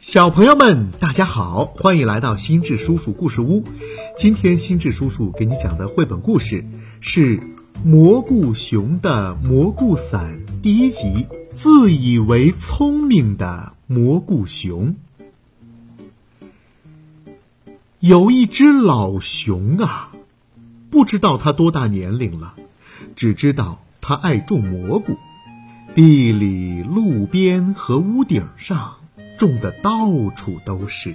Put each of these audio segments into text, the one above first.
小朋友们，大家好，欢迎来到心智叔叔故事屋。今天心智叔叔给你讲的绘本故事是《蘑菇熊的蘑菇伞》第一集。自以为聪明的蘑菇熊，有一只老熊啊，不知道它多大年龄了，只知道它爱种蘑菇，地里、路边和屋顶上。种的到处都是。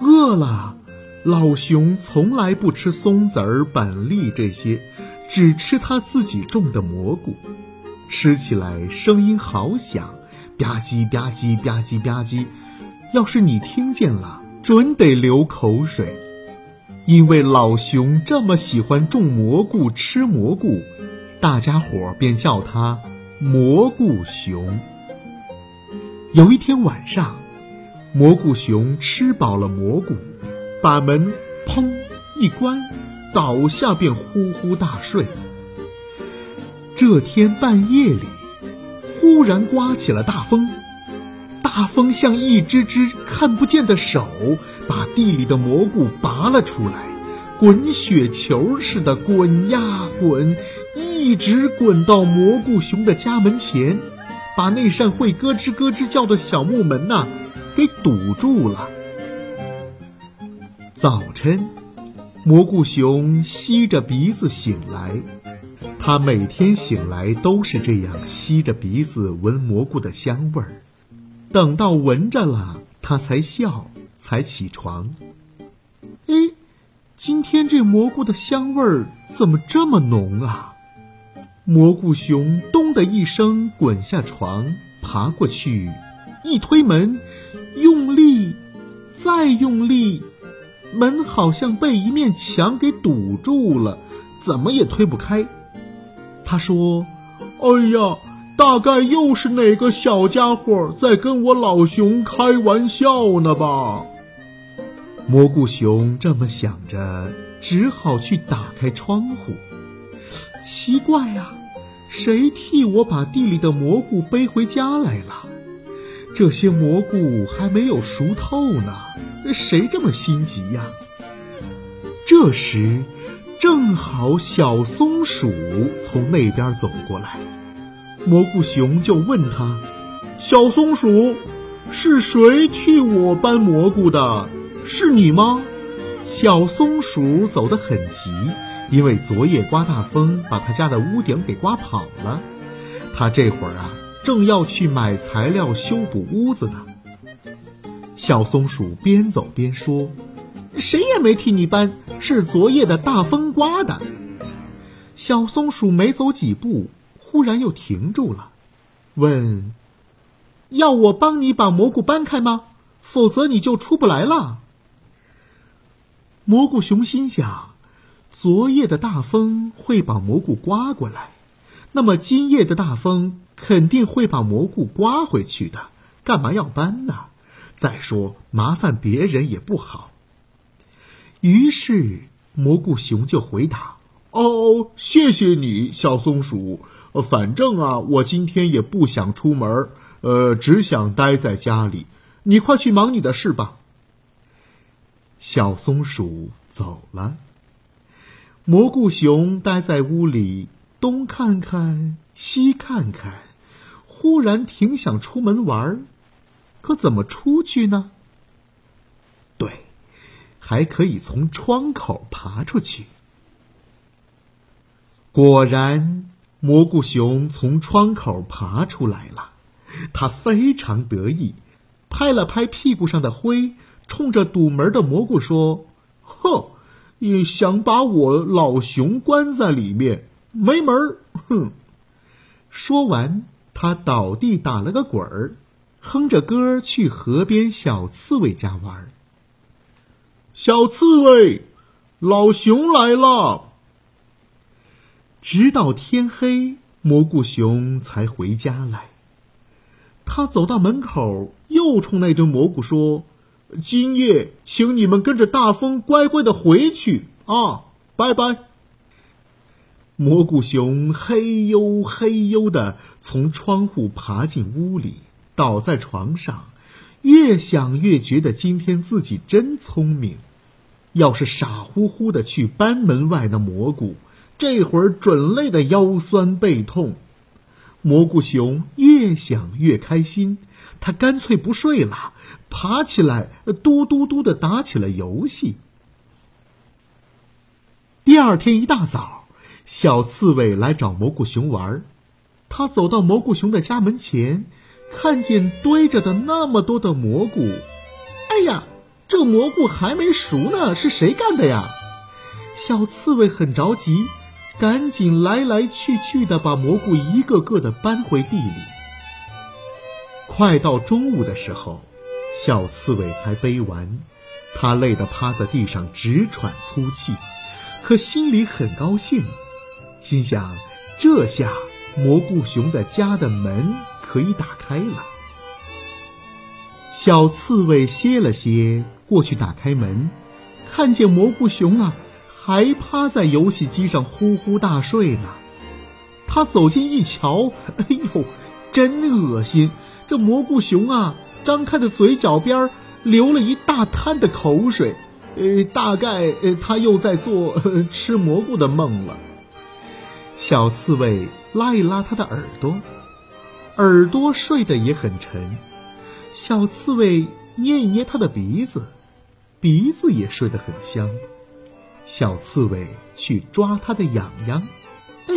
饿了，老熊从来不吃松子儿、板栗这些，只吃他自己种的蘑菇，吃起来声音好响，吧唧吧唧吧唧吧唧。要是你听见了，准得流口水，因为老熊这么喜欢种蘑菇、吃蘑菇，大家伙便叫他蘑菇熊。有一天晚上，蘑菇熊吃饱了蘑菇，把门砰一关，倒下便呼呼大睡。这天半夜里，忽然刮起了大风，大风像一只只看不见的手，把地里的蘑菇拔了出来，滚雪球似的滚呀滚，一直滚到蘑菇熊的家门前。把那扇会咯吱咯吱叫的小木门呐，给堵住了。早晨，蘑菇熊吸着鼻子醒来，他每天醒来都是这样吸着鼻子闻蘑菇的香味儿，等到闻着了，他才笑，才起床。哎，今天这蘑菇的香味儿怎么这么浓啊？蘑菇熊“咚”的一声滚下床，爬过去，一推门，用力，再用力，门好像被一面墙给堵住了，怎么也推不开。他说：“哎呀，大概又是哪个小家伙在跟我老熊开玩笑呢吧？”蘑菇熊这么想着，只好去打开窗户。奇怪呀，谁替我把地里的蘑菇背回家来了？这些蘑菇还没有熟透呢，谁这么心急呀？这时，正好小松鼠从那边走过来，蘑菇熊就问他：“小松鼠，是谁替我搬蘑菇的？是你吗？”小松鼠走得很急。因为昨夜刮大风，把他家的屋顶给刮跑了。他这会儿啊，正要去买材料修补屋子呢。小松鼠边走边说：“谁也没替你搬，是昨夜的大风刮的。”小松鼠没走几步，忽然又停住了，问：“要我帮你把蘑菇搬开吗？否则你就出不来了。”蘑菇熊心想。昨夜的大风会把蘑菇刮过来，那么今夜的大风肯定会把蘑菇刮回去的。干嘛要搬呢？再说麻烦别人也不好。于是蘑菇熊就回答：“哦，谢谢你，小松鼠。反正啊，我今天也不想出门，呃，只想待在家里。你快去忙你的事吧。”小松鼠走了。蘑菇熊待在屋里，东看看，西看看，忽然挺想出门玩儿可怎么出去呢？对，还可以从窗口爬出去。果然，蘑菇熊从窗口爬出来了，他非常得意，拍了拍屁股上的灰，冲着堵门的蘑菇说：“哼！”也想把我老熊关在里面，没门儿！哼！说完，他倒地打了个滚儿，哼着歌去河边小刺猬家玩。小刺猬，老熊来了。直到天黑，蘑菇熊才回家来。他走到门口，又冲那堆蘑菇说。今夜，请你们跟着大风乖乖的回去啊！拜拜。蘑菇熊嘿呦嘿呦的从窗户爬进屋里，倒在床上，越想越觉得今天自己真聪明。要是傻乎乎的去搬门外的蘑菇，这会儿准累得腰酸背痛。蘑菇熊越想越开心，他干脆不睡了，爬起来嘟嘟嘟的打起了游戏。第二天一大早，小刺猬来找蘑菇熊玩他走到蘑菇熊的家门前，看见堆着的那么多的蘑菇，哎呀！这蘑菇还没熟呢，是谁干的呀？小刺猬很着急，赶紧来来去去的把蘑菇一个个的搬回地里。快到中午的时候，小刺猬才背完，他累得趴在地上直喘粗气，可心里很高兴，心想这下蘑菇熊的家的门可以打开了。小刺猬歇了歇。过去打开门，看见蘑菇熊啊，还趴在游戏机上呼呼大睡呢。他走近一瞧，哎呦，真恶心！这蘑菇熊啊，张开的嘴角边流了一大滩的口水，呃，大概呃，他又在做吃蘑菇的梦了。小刺猬拉一拉他的耳朵，耳朵睡得也很沉。小刺猬捏一捏他的鼻子。鼻子也睡得很香，小刺猬去抓它的痒痒，哎，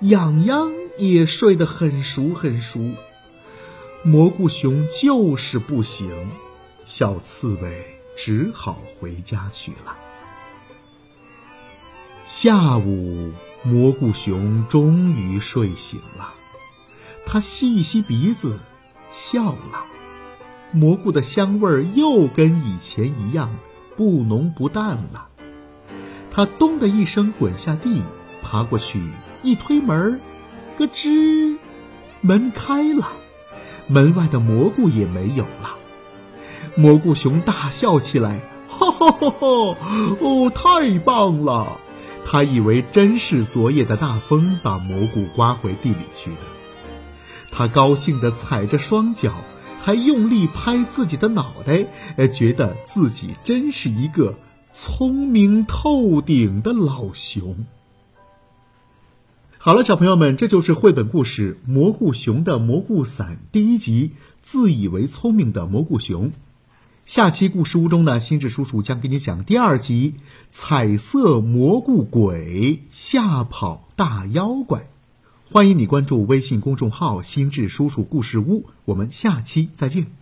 痒痒也睡得很熟很熟。蘑菇熊就是不行，小刺猬只好回家去了。下午，蘑菇熊终于睡醒了，它吸一吸鼻子，笑了。蘑菇的香味儿又跟以前一样，不浓不淡了。他咚的一声滚下地，爬过去一推门，咯吱，门开了，门外的蘑菇也没有了。蘑菇熊大笑起来，哈哈哈哈！哦，太棒了！他以为真是昨夜的大风把蘑菇刮回地里去的。他高兴地踩着双脚。还用力拍自己的脑袋，呃，觉得自己真是一个聪明透顶的老熊。好了，小朋友们，这就是绘本故事《蘑菇熊的蘑菇伞》第一集《自以为聪明的蘑菇熊》。下期故事屋中呢，心智叔叔将给你讲第二集《彩色蘑菇鬼吓跑大妖怪》。欢迎你关注微信公众号“心智叔叔故事屋”，我们下期再见。